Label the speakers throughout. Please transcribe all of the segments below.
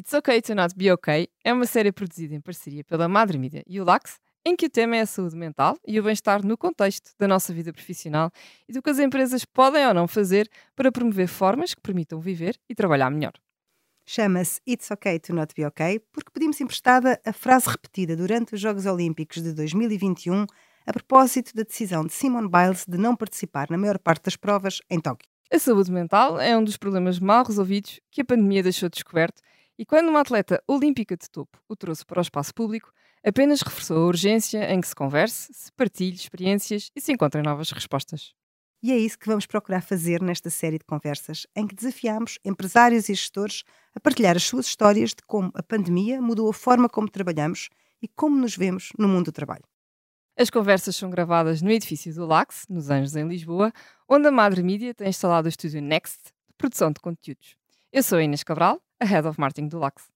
Speaker 1: It's Okay to Not Be Okay é uma série produzida em parceria pela Madre Mídia e o Lax, em que o tema é a saúde mental e o bem-estar no contexto da nossa vida profissional e do que as empresas podem ou não fazer para promover formas que permitam viver e trabalhar melhor.
Speaker 2: Chama-se It's Okay to Not Be Okay porque pedimos emprestada a frase repetida durante os Jogos Olímpicos de 2021 a propósito da decisão de Simone Biles de não participar na maior parte das provas em Tóquio.
Speaker 1: A saúde mental é um dos problemas mal resolvidos que a pandemia deixou descoberto e quando uma atleta olímpica de topo o trouxe para o espaço público, apenas reforçou a urgência em que se converse, se partilhe experiências e se encontrem novas respostas.
Speaker 2: E é isso que vamos procurar fazer nesta série de conversas, em que desafiamos empresários e gestores a partilhar as suas histórias de como a pandemia mudou a forma como trabalhamos e como nos vemos no mundo do trabalho.
Speaker 1: As conversas são gravadas no edifício do Lax, nos Anjos, em Lisboa, onde a Madre Mídia tem instalado o estúdio Next de produção de conteúdos. Eu sou a Inês Cabral a Head of Marketing do Lux.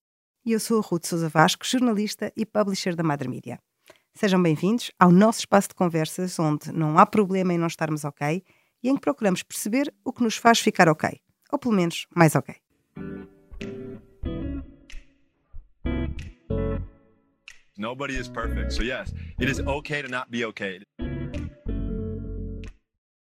Speaker 2: E eu sou a Ruth Souza Vasco, jornalista e publisher da Madre Mídia. Sejam bem-vindos ao nosso espaço de conversas onde não há problema em não estarmos ok e em que procuramos perceber o que nos faz ficar ok, ou pelo menos mais ok.
Speaker 3: Nobody is perfect. So yes, it is okay to not be okay.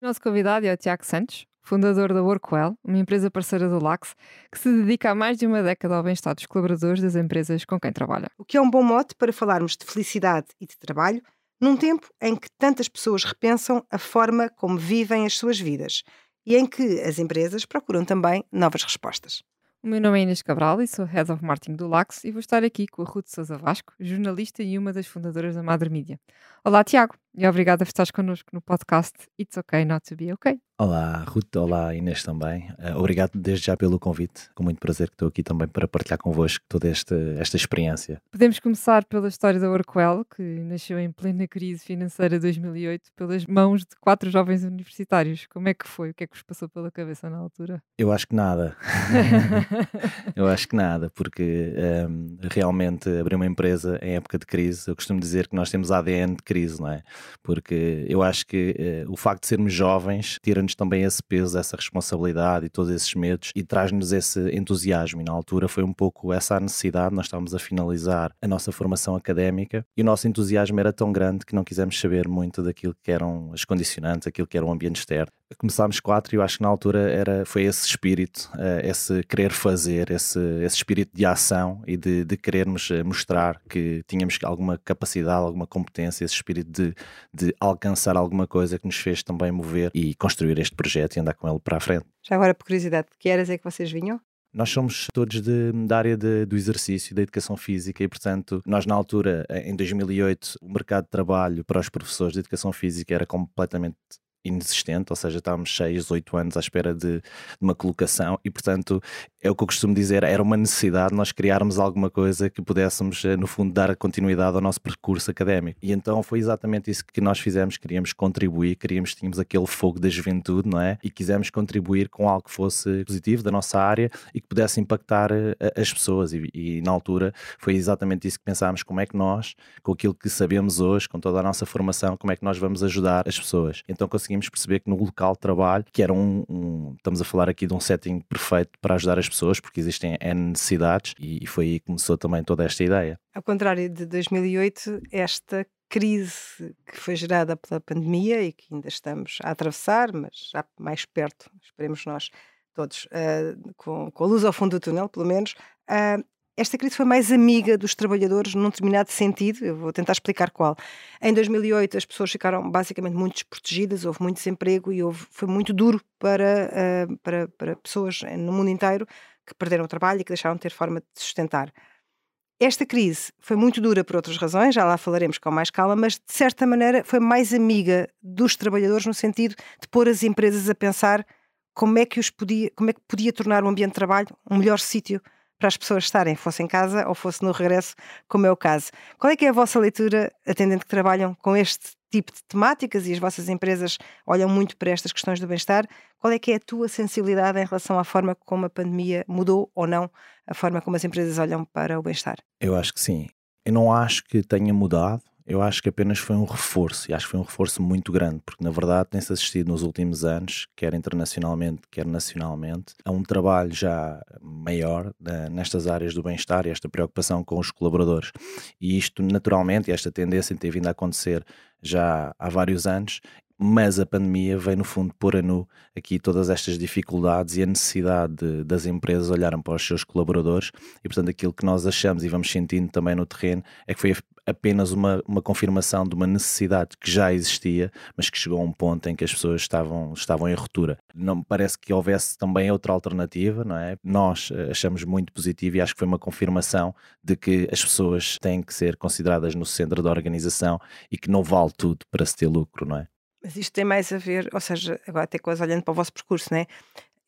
Speaker 1: Nosso convidado é o Tiago Santos, fundador da Workwell, uma empresa parceira do Lax, que se dedica há mais de uma década ao bem-estar dos colaboradores das empresas com quem trabalha.
Speaker 2: O que é um bom mote para falarmos de felicidade e de trabalho, num tempo em que tantas pessoas repensam a forma como vivem as suas vidas e em que as empresas procuram também novas respostas.
Speaker 1: O meu nome é Inês Cabral e sou Head of Marketing do Lax e vou estar aqui com a Ruth Sousa Vasco, jornalista e uma das fundadoras da Madre Mídia. Olá, Tiago, e obrigada por estares connosco no podcast It's Okay Not to Be Okay.
Speaker 4: Olá, Ruth. Olá, Inês também. Uh, obrigado desde já pelo convite. Com muito prazer que estou aqui também para partilhar convosco toda esta, esta experiência.
Speaker 1: Podemos começar pela história da Workwell, que nasceu em plena crise financeira de 2008 pelas mãos de quatro jovens universitários. Como é que foi? O que é que vos passou pela cabeça na altura?
Speaker 4: Eu acho que nada. eu acho que nada, porque um, realmente abrir uma empresa em época de crise, eu costumo dizer que nós temos ADN de crise, não é? Porque eu acho que uh, o facto de sermos jovens tira nos também esse peso, essa responsabilidade e todos esses medos e traz-nos esse entusiasmo. E na altura foi um pouco essa a necessidade. Nós estávamos a finalizar a nossa formação académica e o nosso entusiasmo era tão grande que não quisemos saber muito daquilo que eram as condicionantes, aquilo que era o ambiente externo começámos quatro e eu acho que na altura era, foi esse espírito, uh, esse querer fazer, esse, esse espírito de ação e de, de querermos eh, mostrar que tínhamos alguma capacidade, alguma competência, esse espírito de, de alcançar alguma coisa que nos fez também mover e construir este projeto e andar com ele para a frente.
Speaker 2: Já agora, por curiosidade, que eras é que vocês vinham?
Speaker 4: Nós somos todos de, da área de, do exercício, da educação física e, portanto, nós na altura, em 2008, o mercado de trabalho para os professores de educação física era completamente inexistente, ou seja, estávamos 6, 8 anos à espera de, de, uma colocação e, portanto, é o que eu costumo dizer, era uma necessidade nós criarmos alguma coisa que pudéssemos, eh, no fundo, dar continuidade ao nosso percurso académico. E então foi exatamente isso que nós fizemos, queríamos contribuir, queríamos, tínhamos aquele fogo da juventude, não é? E quisemos contribuir com algo que fosse positivo da nossa área e que pudesse impactar eh, as pessoas. E, e na altura foi exatamente isso que pensámos, como é que nós, com aquilo que sabemos hoje, com toda a nossa formação, como é que nós vamos ajudar as pessoas. Então conseguimos conseguimos perceber que no local de trabalho, que era um, um, estamos a falar aqui de um setting perfeito para ajudar as pessoas, porque existem N necessidades, e, e foi aí que começou também toda esta ideia.
Speaker 2: Ao contrário de 2008, esta crise que foi gerada pela pandemia e que ainda estamos a atravessar, mas já mais perto, esperemos nós todos, uh, com, com, a luz ao fundo do túnel, pelo menos, uh, esta crise foi mais amiga dos trabalhadores num determinado sentido, eu vou tentar explicar qual. Em 2008 as pessoas ficaram basicamente muito desprotegidas, houve muito desemprego e houve, foi muito duro para, uh, para, para pessoas no mundo inteiro que perderam o trabalho e que deixaram de ter forma de sustentar. Esta crise foi muito dura por outras razões, já lá falaremos com mais calma, mas de certa maneira foi mais amiga dos trabalhadores no sentido de pôr as empresas a pensar como é que os podia, como é que podia tornar o ambiente de trabalho um melhor sítio para as pessoas estarem, fosse em casa ou fosse no regresso, como é o caso. Qual é que é a vossa leitura, atendendo que trabalham com este tipo de temáticas e as vossas empresas olham muito para estas questões do bem-estar? Qual é que é a tua sensibilidade em relação à forma como a pandemia mudou ou não a forma como as empresas olham para o bem-estar?
Speaker 4: Eu acho que sim. Eu não acho que tenha mudado. Eu acho que apenas foi um reforço, e acho que foi um reforço muito grande, porque na verdade tem-se assistido nos últimos anos, quer internacionalmente, quer nacionalmente, a um trabalho já maior né, nestas áreas do bem-estar e esta preocupação com os colaboradores. E isto, naturalmente, esta tendência tem vindo a acontecer já há vários anos, mas a pandemia veio no fundo pôr a nu aqui todas estas dificuldades e a necessidade de, das empresas olharem para os seus colaboradores e portanto aquilo que nós achamos e vamos sentindo também no terreno é que foi apenas uma, uma confirmação de uma necessidade que já existia, mas que chegou a um ponto em que as pessoas estavam, estavam em ruptura. Não me parece que houvesse também outra alternativa, não é? Nós eh, achamos muito positivo e acho que foi uma confirmação de que as pessoas têm que ser consideradas no centro da organização e que não vale tudo para se ter lucro, não é?
Speaker 2: Mas isto tem mais a ver, ou seja, agora até coisa olhando para o vosso percurso, não é?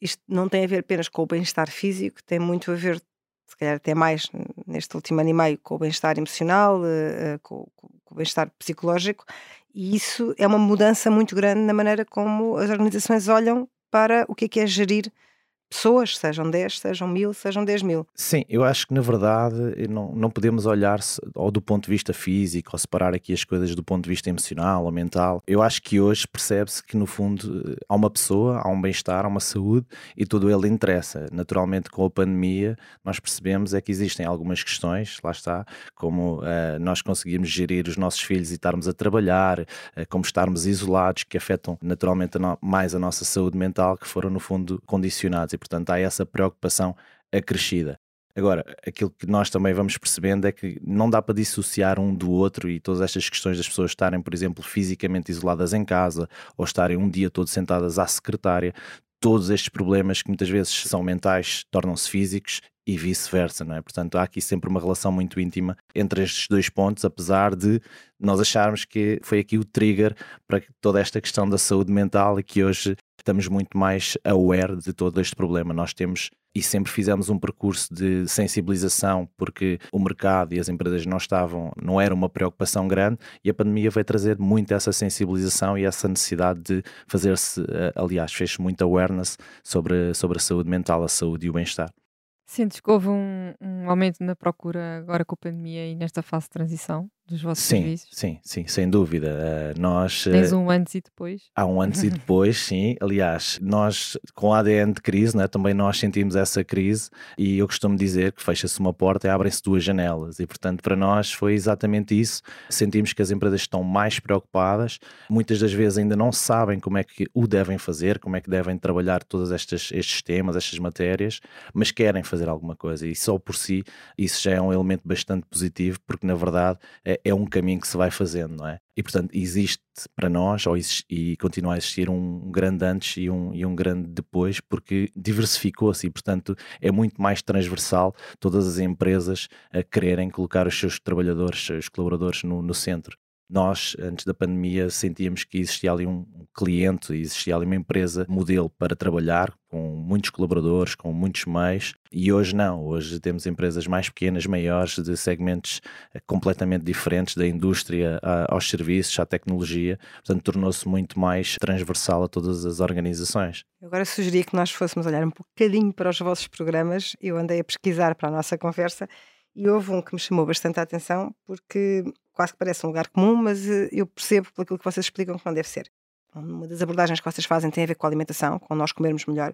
Speaker 2: Isto não tem a ver apenas com o bem-estar físico, tem muito a ver, se calhar até mais neste último ano e meio, com o bem-estar emocional, uh, com, com, o bem-estar psicológico, e isso é uma mudança muito grande na maneira como as organizações olham para o que é que é gerir pessoas, sejam 10, sejam mil, sejam 10 mil.
Speaker 4: Sim, eu acho que na verdade não, não podemos olhar ou do ponto de vista físico ou separar aqui as coisas do ponto de vista emocional ou mental. Eu acho que hoje percebe-se que no fundo há uma pessoa, há um bem-estar, há uma saúde e tudo ele interessa. Naturalmente com a pandemia nós percebemos é que existem algumas questões, lá está, como uh, nós conseguimos gerir os nossos filhos e estarmos a trabalhar, uh, como estarmos isolados, que afetam naturalmente a no mais a nossa saúde mental, que foram no fundo condicionados e, portanto, há essa preocupação acrescida. Agora, aquilo que nós também vamos percebendo é que não dá para dissociar um do outro e todas estas questões das pessoas estarem, por exemplo, fisicamente isoladas em casa ou estarem um dia todo sentadas à secretária. Todos estes problemas que muitas vezes são mentais tornam-se físicos e vice-versa, não é? Portanto, há aqui sempre uma relação muito íntima entre estes dois pontos, apesar de nós acharmos que foi aqui o trigger para toda esta questão da saúde mental e que hoje estamos muito mais aware de todo este problema. Nós temos e sempre fizemos um percurso de sensibilização porque o mercado e as empresas não estavam, não era uma preocupação grande e a pandemia veio trazer muito essa sensibilização e essa necessidade de fazer-se, eh, aliás, fez muito awareness sobre, sobre a saúde mental, a saúde e o bem-estar.
Speaker 1: Sentes que houve um, um aumento na procura agora com a pandemia e nesta fase de transição? Dos vossos
Speaker 4: sim,
Speaker 1: serviços?
Speaker 4: Sim, sim, sem dúvida. Uh, nós,
Speaker 1: Tens um antes e depois?
Speaker 4: Há um antes e depois, sim. Aliás, nós com a ADN de crise, né, também nós sentimos essa crise e eu costumo dizer que fecha-se uma porta e abrem-se duas janelas e portanto para nós foi exatamente isso. Sentimos que as empresas estão mais preocupadas, muitas das vezes ainda não sabem como é que o devem fazer, como é que devem trabalhar todos estes, estes temas, estas matérias, mas querem fazer alguma coisa e só por si isso já é um elemento bastante positivo porque na verdade é, é, um caminho que se vai fazendo, não é? E portanto existe para nós, ou existe, e continua a existir um grande antes e um, e um grande depois, porque diversificou-se e portanto é muito mais transversal todas as empresas a quererem colocar os seus trabalhadores, os colaboradores no, no centro nós, antes da pandemia, sentíamos que existia ali um cliente, existia ali uma empresa modelo para trabalhar, com muitos colaboradores, com muitos meios, e hoje não. Hoje temos empresas mais pequenas, maiores, de segmentos eh, completamente diferentes, da indústria aos serviços, à tecnologia, portanto, tornou-se muito mais transversal a todas as organizações.
Speaker 2: Agora sugeria que nós fôssemos olhar um bocadinho para os vossos programas. Eu andei a pesquisar para a nossa conversa e houve um que me chamou bastante a atenção, porque quase que parece um lugar comum, mas eh, eu percebo aquilo que vocês explicam que não deve ser. Uma das abordagens que vocês fazem tem a ver com a alimentação, com nós comermos melhor,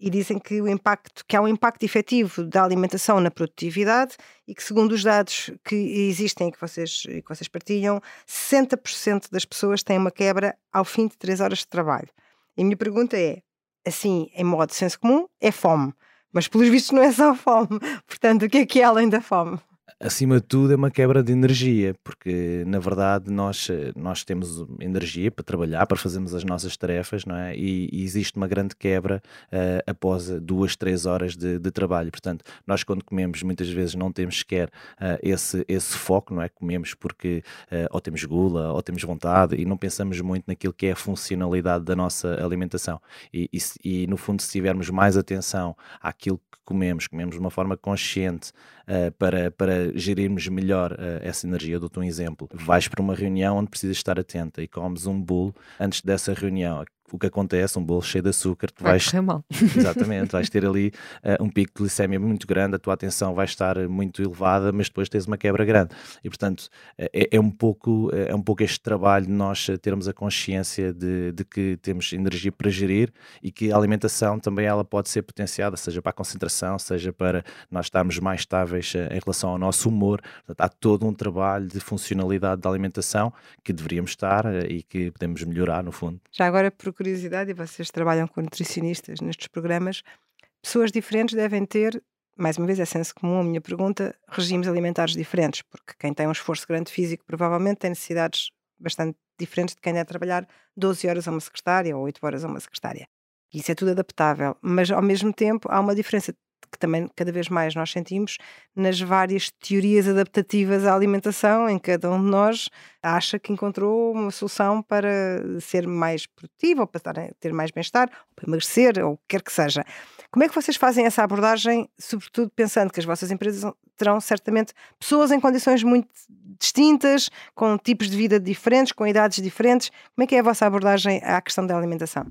Speaker 2: e dizem que o impacto, que há um impacto efetivo da alimentação na produtividade e que segundo os dados que existem e que vocês, que vocês partilham, 60% das pessoas têm uma quebra ao fim de 3 horas de trabalho. E a minha pergunta é, assim, em modo senso comum, é fome. Mas pelos vistos não é só fome. Portanto, o que é que é além da fome?
Speaker 4: Acima de tudo, é uma quebra de energia, porque na verdade nós, nós temos energia para trabalhar, para fazermos as nossas tarefas, não é? E, e existe uma grande quebra uh, após duas, três horas de, de, trabalho. Portanto, nós quando comemos, muitas vezes não temos sequer uh, esse, esse foco, não é? Comemos porque uh, ou temos gula ou temos vontade e não pensamos muito naquilo que é a funcionalidade da nossa alimentação. E, e, e no fundo, se tivermos mais atenção àquilo comemos, comemos de uma forma consciente para, para gerirmos melhor uh, essa energia. Dou-te um exemplo. Vais para uma reunião onde precisas estar atenta e comes um bolo antes dessa reunião. O que acontece, um bolo cheio de açúcar, tu
Speaker 1: Vai
Speaker 4: vais
Speaker 1: correr mal.
Speaker 4: Exatamente, vais ter ali uh, um pico de glicemia muito grande, a tua atenção vai estar muito elevada, mas depois tens uma quebra grande. E portanto, é, é um, pouco, é um pouco este trabalho de nós termos a consciência de, de, que temos energia para gerir e que a alimentação também ela pode ser potenciada, seja para a concentração, seja para nós estarmos mais estáveis em relação ao nosso humor. Portanto, há todo um trabalho de funcionalidade da alimentação que deveríamos estar e que podemos melhorar no fundo.
Speaker 2: Já agora, por curiosidade, e vocês trabalham com nutricionistas nestes programas, pessoas diferentes devem ter, mais uma vez é senso comum a minha pergunta, regimes alimentares diferentes, porque quem tem um esforço grande físico provavelmente tem necessidades bastante diferentes de quem deve trabalhar 12 horas a uma secretária ou 8 horas a uma secretária. Isso é tudo adaptável, mas ao mesmo tempo há uma diferença que também cada vez mais nós sentimos nas várias teorias adaptativas à alimentação, em que cada um de nós acha que encontrou uma solução para ser mais produtivo, ou para ter mais bem-estar, ou para emagrecer, ou o que quer que seja. Como é que vocês fazem essa abordagem, sobretudo pensando que as vossas empresas terão certamente pessoas em condições muito distintas, com tipos de vida diferentes, com idades diferentes? Como é que é a vossa abordagem à questão da alimentação?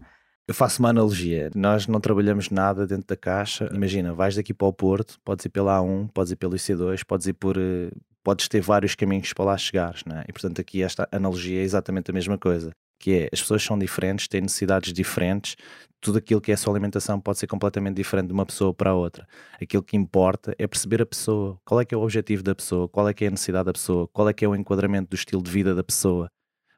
Speaker 4: Eu faço uma analogia. Nós não trabalhamos nada dentro da caixa. Imagina, vais daqui para o Porto, podes ir pela A1, podes ir pelo IC2, podes ir por. Eh, podes ter vários caminhos para lá chegares, não é? E portanto, aqui esta analogia é exatamente a mesma coisa. Que é, as pessoas são diferentes, têm necessidades diferentes, tudo aquilo que é a sua alimentação pode ser completamente diferente de uma pessoa para a outra. Aquilo que importa é perceber a pessoa, qual é que é o objetivo da pessoa, qual é que é a necessidade da pessoa, qual é que é o enquadramento do estilo de vida da pessoa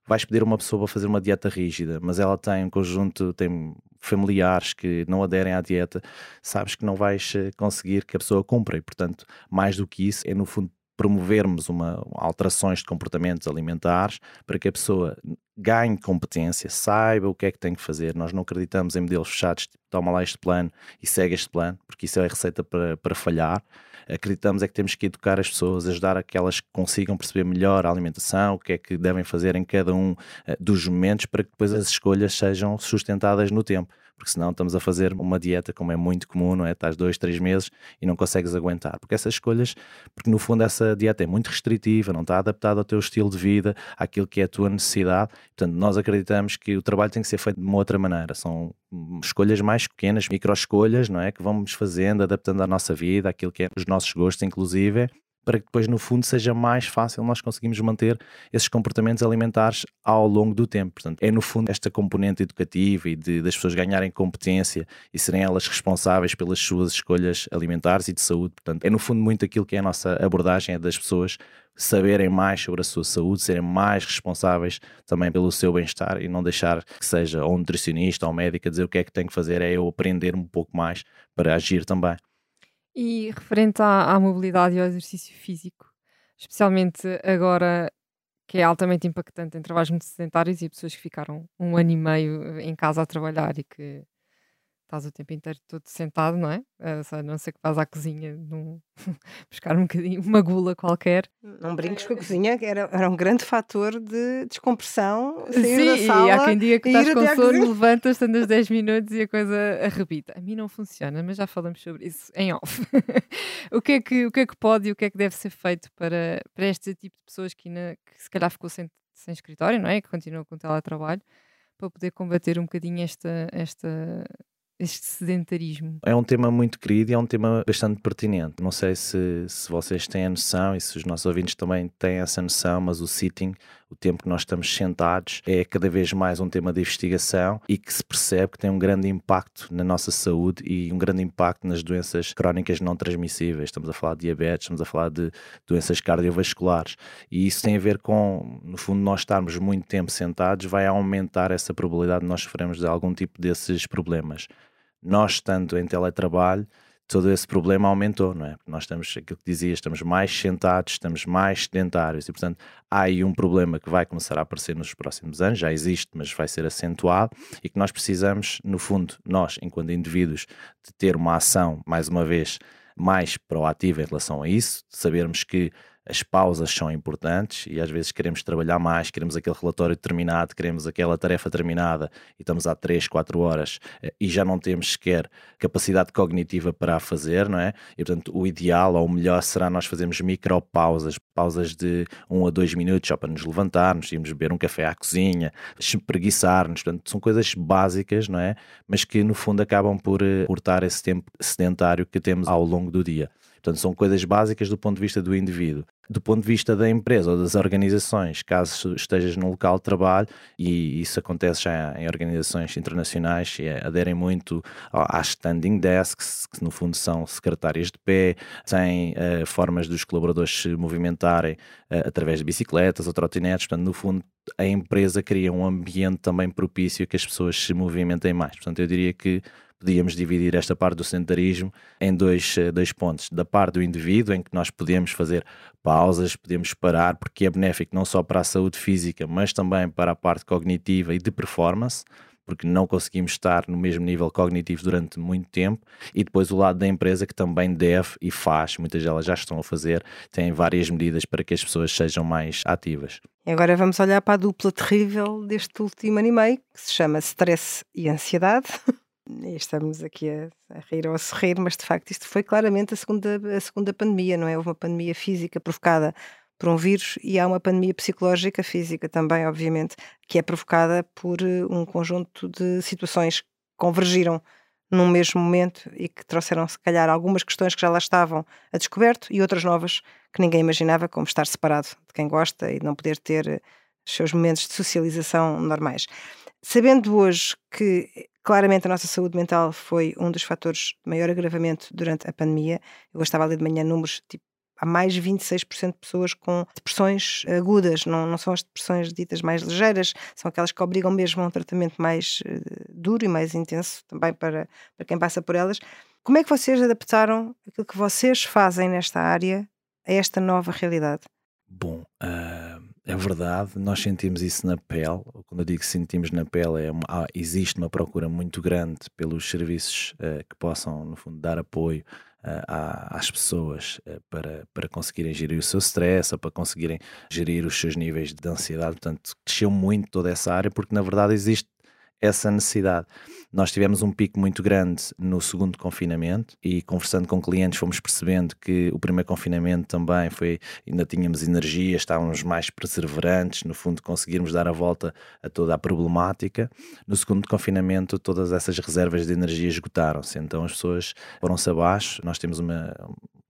Speaker 4: vais pedir uma pessoa para fazer uma dieta rígida, mas ela tem um conjunto, tem familiares que não aderem à dieta, sabes que não vais eh, conseguir que a pessoa cumpra. E, portanto, mais do que isso, é no fundo promovermos uma, alterações de comportamentos alimentares para que a pessoa ganhe competência, saiba o que é que tem que fazer. Nós não acreditamos em modelos fechados, tipo, toma lá este plano e segue este plano, porque isso é a receita para, para falhar acreditamos é que temos que educar as pessoas, ajudar a que consigam perceber melhor a alimentação, o que é que devem fazer em cada um eh, dos momentos para que depois as escolhas sejam sustentadas no tempo porque senão estamos a fazer uma dieta como é muito comum, não é? Estás dois, três meses e não consegues aguentar, porque essas escolhas, porque no fundo essa dieta é muito restritiva, não está adaptada ao teu estilo de vida, àquilo que é a tua necessidade, portanto nós acreditamos que o trabalho tem que ser feito de uma outra maneira, são escolhas mais pequenas, micro escolhas, não é? Que vamos fazendo, adaptando à nossa vida, àquilo que é os nossos gostos, inclusive, para que depois, no fundo, seja mais fácil nós conseguirmos manter esses comportamentos alimentares ao longo do tempo. Portanto, é no fundo esta componente educativa e de, das pessoas ganharem competência e serem elas responsáveis pelas suas escolhas alimentares e de saúde. Portanto, é no fundo muito aquilo que é a nossa abordagem, é das pessoas saberem mais sobre a sua saúde, serem mais responsáveis também pelo seu bem-estar e não deixar que seja ou um nutricionista ou um médico a dizer o que é que tem que fazer, é eu aprender um pouco mais para agir também.
Speaker 1: E referente à, à mobilidade e ao exercício físico, especialmente agora que é altamente impactante em trabalhos muito sedentários e pessoas que ficaram um ano e meio em casa a trabalhar e que estás o tempo inteiro todo sentado, não é? A não ser que vás à cozinha num... buscar um bocadinho, uma gula qualquer.
Speaker 2: Não brinques com a cozinha, era, era um grande fator de descompressão. Sair
Speaker 1: Sim,
Speaker 2: da sala
Speaker 1: e há quem diga que estás com sono, levantas, andas 10 minutos e a coisa arrebita. A mim não funciona, mas já falamos sobre isso em off. o, que é que, o que é que pode e o que é que deve ser feito para, para este tipo de pessoas que, ainda, que se calhar ficou sem, sem escritório, não é? Que continuam com teletrabalho, para poder combater um bocadinho esta, esta este sedentarismo?
Speaker 4: É um tema muito querido e é um tema bastante pertinente. Não sei se, se vocês têm a noção e se os nossos ouvintes também têm essa noção, mas o sitting, o tempo que nós estamos sentados, é cada vez mais um tema de investigação e que se percebe que tem um grande impacto na nossa saúde e um grande impacto nas doenças crónicas não transmissíveis. Estamos a falar de diabetes, estamos a falar de doenças cardiovasculares e isso tem a ver com, no fundo, nós estarmos muito tempo sentados vai aumentar essa probabilidade de nós sofrermos de algum tipo desses problemas nós estando em teletrabalho, todo esse problema aumentou, não é? Nós estamos, aquilo que dizia, estamos mais sentados, estamos mais sedentários e, portanto, há aí um problema que vai começar a aparecer nos próximos anos, já existe, mas vai ser acentuado e que nós precisamos, no fundo, nós, enquanto indivíduos, de ter uma ação, mais uma vez, mais proativa em relação a isso, de sabermos que as pausas são importantes e às vezes queremos trabalhar mais, queremos aquele relatório terminado, queremos aquela tarefa terminada e estamos há 3, 4 horas eh, e já não temos sequer capacidade cognitiva para a fazer, não é? E portanto o ideal ou o melhor será nós fazermos micropausas, pausas de 1 a 2 minutos só para nos levantarmos, irmos beber um café à cozinha, espreguiçar-nos, portanto são coisas básicas, não é? Mas que no fundo acabam por cortar esse tempo sedentário que temos ao longo do dia. Portanto, são coisas básicas do ponto de vista do indivíduo. Do ponto de vista da empresa ou das organizações, caso estejas num local de trabalho, e isso acontece já em organizações internacionais, aderem muito às standing desks, que no fundo são secretárias de pé, têm uh, formas dos colaboradores se movimentarem uh, através de bicicletas ou trotinetes, portanto, no fundo, a empresa cria um ambiente também propício que as pessoas se movimentem mais. Portanto, eu diria que podíamos dividir esta parte do sedentarismo em dois, eh, dois pontos. Da parte do indivíduo, em que nós podemos fazer pausas, podemos parar, porque é benéfico não só para a saúde física, mas também para a parte cognitiva e de performance porque não conseguimos estar no mesmo nível cognitivo durante muito tempo, e depois o lado da empresa que também deve e faz, muitas delas já estão a fazer, tem várias medidas para que as pessoas sejam mais ativas.
Speaker 2: E agora vamos olhar para a dupla terrível deste último ano e meio, que se chama stress e ansiedade. Estamos aqui a, a, rir ou a sorrir, mas de facto isto foi claramente a segunda, a segunda pandemia, não é? Houve uma pandemia física provocada por um vírus e há uma pandemia psicológica física também, obviamente, que é provocada por eh, um conjunto de situações que convergiram num mesmo momento e que trouxeram, se calhar, algumas questões que já lá estavam a descoberto e outras novas que ninguém imaginava, como estar separado de quem gosta e não poder ter eh, os seus momentos de socialização normais. Sabendo hoje que Claramente, a nossa saúde mental foi um dos fatores de maior agravamento durante a pandemia. Eu estava a ler de manhã números, tipo, há mais de 26% de pessoas com depressões agudas, não, não são as depressões ditas mais ligeiras, são aquelas que obrigam mesmo a um tratamento mais uh, duro e mais intenso também para, para quem passa por elas. Como é que vocês adaptaram aquilo que vocês fazem nesta área a esta nova realidade?
Speaker 4: Bom, uh, é verdade, nós sentimos isso na pele. Quando eu digo sentimos na pele, é uma, existe uma procura muito grande pelos serviços uh, que possam, no fundo, dar apoio uh, às pessoas uh, para, para conseguirem gerir o seu stress ou para conseguirem gerir os seus níveis de ansiedade. Portanto, desceu muito toda essa área porque, na verdade, existe essa necessidade. Nós tivemos um pico muito grande no segundo confinamento e conversando com clientes fomos percebendo que o primeiro confinamento também foi, ainda tínhamos energia, estávamos mais perseverantes, no fundo conseguirmos dar a volta a toda a problemática. No segundo confinamento todas essas reservas de energia esgotaram-se, então as pessoas foram-se abaixo. Nós temos uma,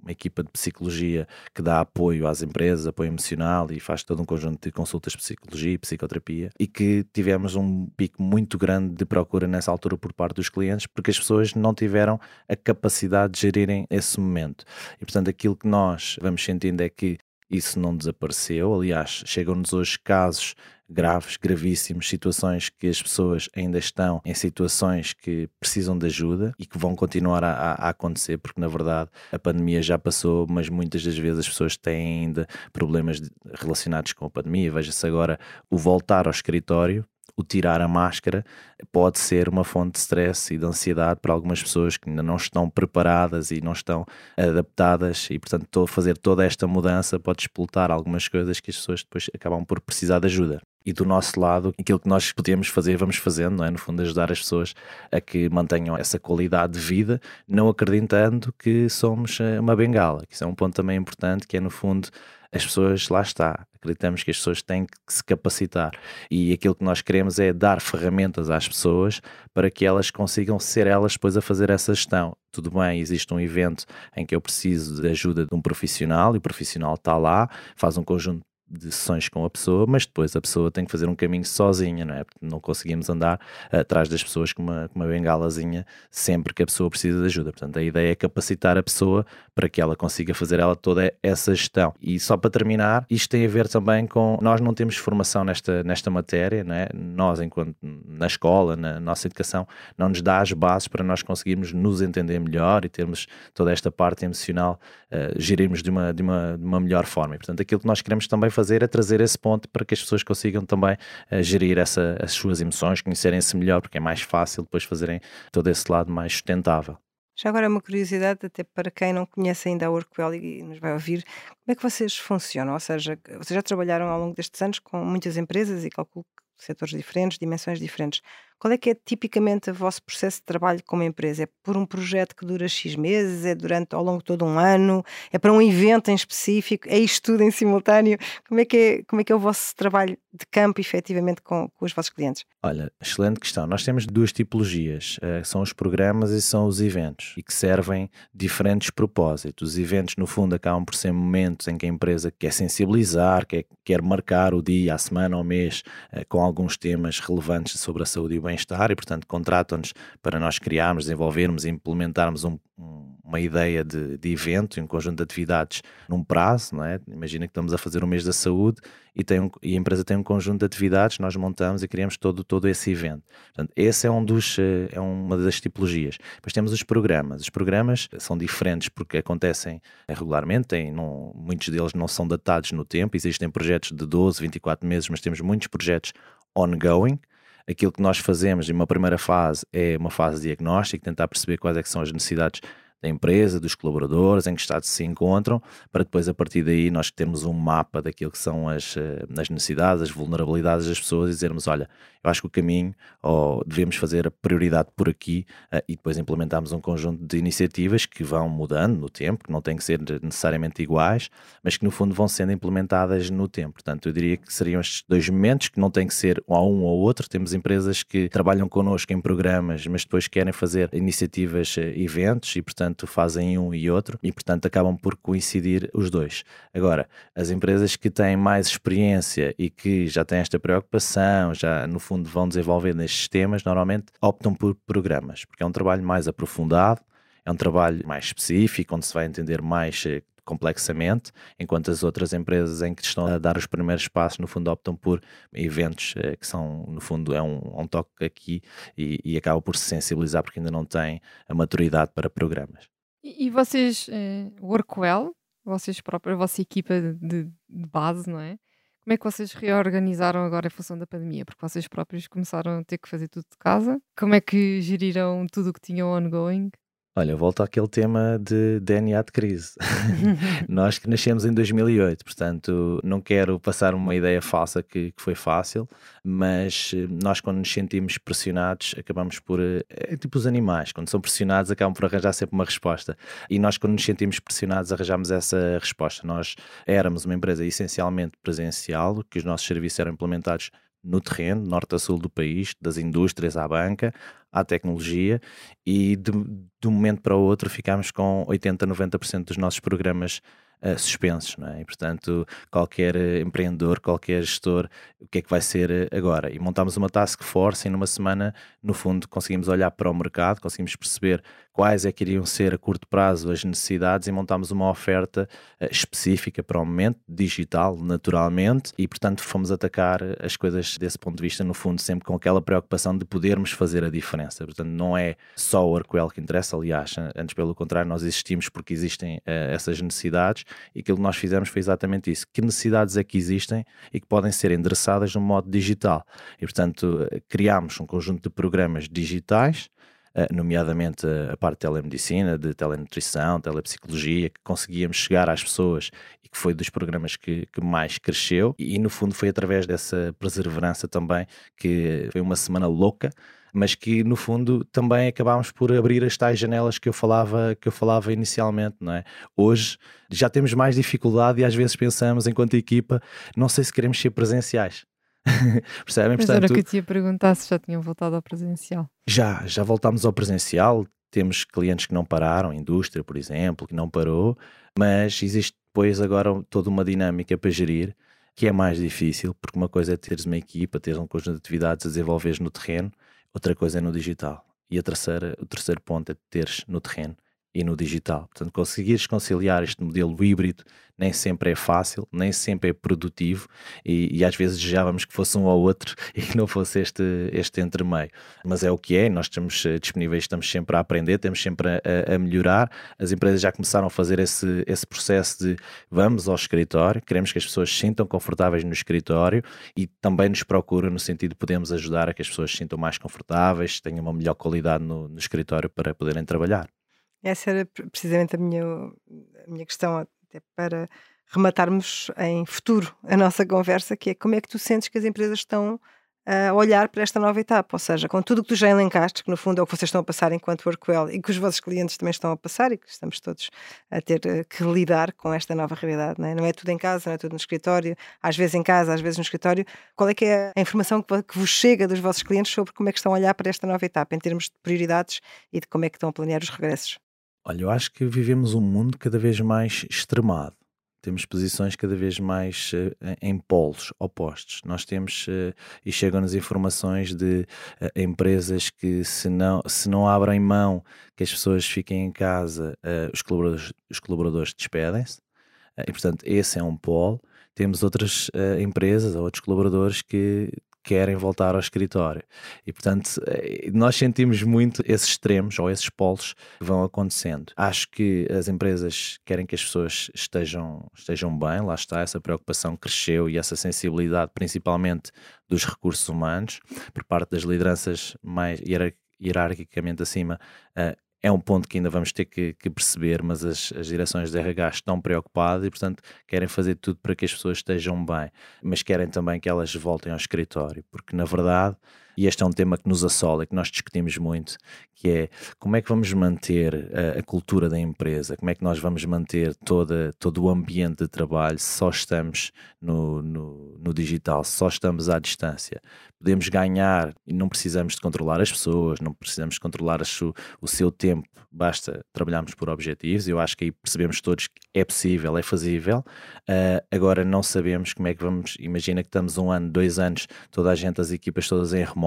Speaker 4: uma equipa de psicologia que dá apoio às empresas, apoio emocional e faz todo um conjunto de consultas de psicologia e psicoterapia e que tivemos um pico muito grande de procura nessa altura por parte dos clientes porque as pessoas não tiveram a capacidade de gerirem esse momento. E portanto aquilo que nós vamos sentindo é que isso não desapareceu. Aliás, chegam-nos hoje casos graves, gravíssimos, situações que as pessoas ainda estão em situações que precisam de ajuda e que vão continuar a, a, acontecer, porque na verdade a pandemia já passou, mas muitas das vezes as pessoas têm ainda problemas relacionados com a pandemia. Veja-se agora o voltar ao escritório o tirar a máscara pode ser uma fonte de stress e de ansiedade para algumas pessoas que ainda não estão preparadas e não estão adaptadas e portanto fazer toda esta mudança pode explotar algumas coisas que as pessoas depois acabam por precisar de ajuda e do nosso lado, aquilo que nós podemos fazer, vamos fazendo, não é? No fundo, ajudar as pessoas a que mantenham essa qualidade de vida, não acreditando que somos eh, uma bengala. Isso é um ponto também importante, que é, no fundo, as pessoas, lá está, acreditamos que as pessoas têm que se capacitar e aquilo que nós queremos é dar ferramentas às pessoas para que elas consigam ser elas depois a fazer essa gestão. Tudo bem, existe um evento em que eu preciso de ajuda de um profissional e o profissional está lá, faz um conjunto de sessões com a pessoa, mas depois a pessoa tem que fazer um caminho sozinha, não é? Porque não conseguimos andar atrás das pessoas com uma, com uma bengalazinha sempre que a pessoa precisa de ajuda. Portanto, a ideia é capacitar a pessoa para que ela consiga fazer ela toda essa gestão. E só para terminar, isto tem a ver também com nós não temos formação nesta, nesta matéria, não é? Nós, enquanto na escola, na nossa educação, não nos dá as bases para nós conseguirmos nos entender melhor e termos toda esta parte emocional, uh, gerirmos de uma, de, uma, de uma melhor forma. E, portanto, aquilo que nós queremos também fazer é trazer esse ponto para que as pessoas consigam também uh, gerir essa, as suas emoções, conhecerem-se melhor, porque é mais fácil depois fazerem todo esse lado mais sustentável.
Speaker 2: Já agora uma curiosidade, até para quem não conhece ainda a Workwell e nos vai ouvir, como é que vocês funcionam? Ou seja, vocês já trabalharam ao longo destes anos com muitas empresas e calculo que setores diferentes, dimensões diferentes. Qual é que é tipicamente o vosso processo de trabalho como empresa? É por um projeto que dura X meses? É durante ao longo de todo um ano? É para um evento em específico? É isto tudo em simultâneo? Como é que é, como é, que é o vosso trabalho de campo, efetivamente, com, com os vossos clientes?
Speaker 4: Olha, excelente questão. Nós temos duas tipologias: uh, são os programas e são os eventos, e que servem diferentes propósitos. Os eventos, no fundo, acabam por ser momentos em que a empresa quer sensibilizar, quer, quer marcar o dia, a semana, ou mês, uh, com alguns temas relevantes sobre a saúde e o bem-estar e, portanto, contratam-nos para nós criarmos, desenvolvermos e implementarmos um, um, uma ideia de, de evento um conjunto de atividades num prazo, não é? Imagina que estamos a fazer o mês da saúde e, tem um, e a empresa tem um conjunto de atividades, nós montamos e criamos todo, todo esse evento. Portanto, esse é, um dos, eh, é uma das tipologias. Depois temos os programas. Os programas são diferentes porque acontecem regularmente, tem, não, muitos deles não são datados no tempo, existem projetos de 12, 24 meses, mas temos muitos projetos ongoing, aquilo que nós fazemos em uma primeira fase é uma fase de diagnóstico, tentar perceber quais é são as necessidades da empresa, dos colaboradores, em que estado se encontram, para depois a partir daí nós termos um mapa daquilo que são as, eh, as necessidades, as vulnerabilidades das pessoas e dizermos, olha, eu acho que o caminho, ou devemos fazer a prioridade por aqui uh, e depois implementarmos um conjunto de iniciativas que vão mudando no tempo, que não têm que ser necessariamente iguais, mas que no fundo vão sendo implementadas no tempo. Portanto, eu diria que seriam estes dois momentos que não têm que ser a um ou outro. Temos empresas que trabalham connosco em programas, mas depois querem fazer iniciativas, eh, eventos e, portanto, fazem um e outro e, portanto, acabam por coincidir os dois. Agora, as empresas que têm mais experiência e que já têm esta preocupação, já no fundo fundo vão desenvolver nestes temas, normalmente optam por programas, porque é um trabalho mais aprofundado, é um trabalho mais específico, onde se vai entender mais eh, complexamente, enquanto as outras empresas em que estão a dar os primeiros passos, no fundo, optam por eventos eh, que são, no fundo, é um, um toque aqui e, e acabam por se sensibilizar porque ainda não têm a maturidade para programas.
Speaker 1: E, e vocês, eh, Workwell, vocês próprios, a vossa equipa de, de base, não é? Como é que vocês reorganizaram agora em função da pandemia? Porque vocês próprios começaram a ter que fazer tudo de casa. Como é que geriram tudo o que tinham ongoing?
Speaker 4: Olha, volto àquele tema de DNA de crise. Nós que nascemos em 2008, portanto, não quero passar uma ideia falsa que, que, foi fácil, mas eh, nós, quando nos sentimos pressionados, acabamos por. Eh, é tipo os animais, quando são pressionados, acabam por arranjar sempre uma resposta. E nós, quando nos sentimos pressionados, arranjamos essa resposta. Nós éramos uma empresa essencialmente presencial, que os nossos serviços eram implementados no terreno, norte a sul do país, das indústrias à banca, à tecnologia, e de, de um momento para o outro ficámos com 80, 90% dos nossos programas uh, suspensos, não é? E, portanto, qualquer eh, empreendedor, qualquer gestor, o que é que vai ser eh, agora? E montámos uma task force e numa semana, no fundo, conseguimos olhar para o mercado, conseguimos perceber quais é que iriam ser a curto prazo as necessidades e montámos uma oferta uh, específica para o momento, digital, naturalmente, e, portanto, fomos atacar as coisas desse ponto de vista, no fundo, sempre com aquela preocupação de podermos fazer a diferença. Portanto, não é só o Workwell que interessa, aliás, antes pelo contrário, nós existimos porque existem uh, essas necessidades e aquilo que nós fizemos foi exatamente isso. Que necessidades é que existem e que podem ser endereçadas no modo digital? E, portanto, criámos um conjunto de programas digitais, eh, nomeadamente a parte de telemedicina, de telenutrição, telepsicologia, que conseguíamos chegar às pessoas e que foi dos programas que, que mais cresceu. E, no fundo, foi através dessa perseverança também que foi uma semana louca mas que no fundo também acabámos por abrir as tais janelas que eu falava, que eu falava inicialmente, não é? Hoje já temos mais dificuldade e às vezes pensamos enquanto equipa, não sei se queremos ser presenciais.
Speaker 1: Percebem? Mas Portanto, era o que eu te ia perguntar se já tinham voltado ao presencial.
Speaker 4: Já, já voltámos ao presencial. Temos clientes que não pararam, indústria, por exemplo, que não parou, mas existe depois agora toda uma dinâmica para gerir que é mais difícil, porque uma coisa é teres uma equipa, teres um conjunto de atividades a desenvolver no terreno, outra coisa é no digital. E a terceira, o terceiro ponto é teres no terreno e no digital. Portanto, conseguires conciliar este modelo híbrido nem sempre é fácil, nem sempre é produtivo e, e, às vezes desejávamos que fosse um ou outro e não fosse este, este entre meio. Mas é o que é, nós estamos eh, disponíveis, estamos sempre a aprender, estamos sempre a, a, melhorar. As empresas já começaram a fazer esse, esse processo de vamos ao escritório, queremos que as pessoas se sintam confortáveis no escritório e também nos procuram no sentido de podemos ajudar a que as pessoas se sintam mais confortáveis, tenham uma melhor qualidade no, no escritório para poderem trabalhar.
Speaker 2: Essa era precisamente a minha, a minha questão, até para rematarmos em futuro a nossa conversa, que é como é que tu sentes que as empresas estão a olhar para esta nova etapa, ou seja, com tudo o que tu já elencaste, que no fundo é o que vocês estão a passar enquanto Workwell e que os vossos clientes também estão a passar e que estamos todos a ter eh, que lidar com esta nova realidade, não é? Não é tudo em casa, não é tudo no escritório, às vezes em casa, às vezes no escritório. Qual é que é a informação que vos chega dos vossos clientes sobre como é que estão a olhar para esta nova etapa, em termos de prioridades e de como é que estão a planear os regressos?
Speaker 4: Olha, eu acho que vivemos um mundo cada vez mais extremado temos posições cada vez mais uh, em polos opostos. Nós temos, uh, e chegam-nos informações de uh, empresas que, se não, se não abrem mão que as pessoas fiquem em casa, os, colaboradores, os colaboradores despedem-se. e, portanto, esse é um polo. Temos outras empresas ou outros colaboradores que querem voltar ao escritório. E, portanto, eh, nós sentimos muito esses extremos ou esses polos que vão acontecendo. Acho que as empresas querem que as pessoas estejam, estejam bem, lá está, essa preocupação cresceu e essa sensibilidade, principalmente dos recursos humanos, por parte das lideranças mais hierarquicamente acima, uh, é um ponto que ainda vamos ter que, que perceber, mas as, as, direções de RH estão preocupadas e, portanto, querem fazer tudo para que as pessoas estejam bem, mas querem também que elas voltem ao escritório, porque na verdade e este é um tema que nos assola, que nós discutimos muito, que é como é que vamos manter a, a, cultura da empresa, como é que nós vamos manter toda, todo o ambiente de trabalho se só estamos no, no, no digital, se só estamos à distância. Podemos ganhar e não precisamos de controlar as pessoas, não precisamos de controlar o, o seu tempo, basta trabalharmos por objetivos. Eu acho que aí percebemos todos que é possível, é fazível. Uh, agora não sabemos como é que vamos. Imagina que estamos um ano, dois anos, toda a gente, as equipas todas em remoto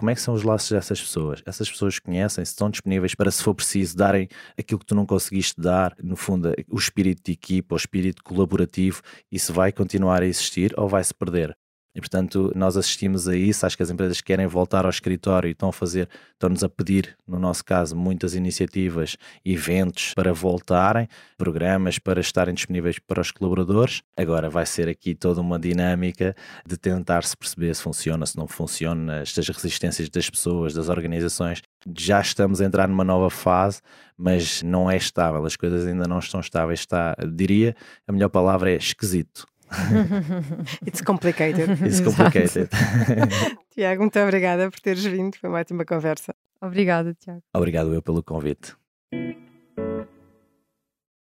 Speaker 4: como é que são os laços dessas pessoas? Essas pessoas conhecem-se, estão disponíveis para, se for preciso, darem aquilo que tu não conseguiste dar, no fundo, o espírito de equipa, o espírito colaborativo, isso vai continuar a existir ou vai se perder? E portanto, nós assistimos a isso. Acho que as empresas querem voltar ao escritório e estão a fazer, estão-nos a pedir, no nosso caso, muitas iniciativas, eventos para voltarem, programas para estarem disponíveis para os colaboradores. Agora vai ser aqui toda uma dinâmica de tentar se perceber se funciona, se não funciona, estas resistências das pessoas, das organizações. Já estamos a entrar numa nova fase, mas não é estável, as coisas ainda não estão estáveis. Está, diria, a melhor palavra é esquisito.
Speaker 2: It's complicated.
Speaker 4: It's complicated.
Speaker 2: Tiago, muito obrigada por teres vindo. Foi uma ótima conversa.
Speaker 1: Obrigada, Tiago.
Speaker 4: Obrigado eu pelo convite.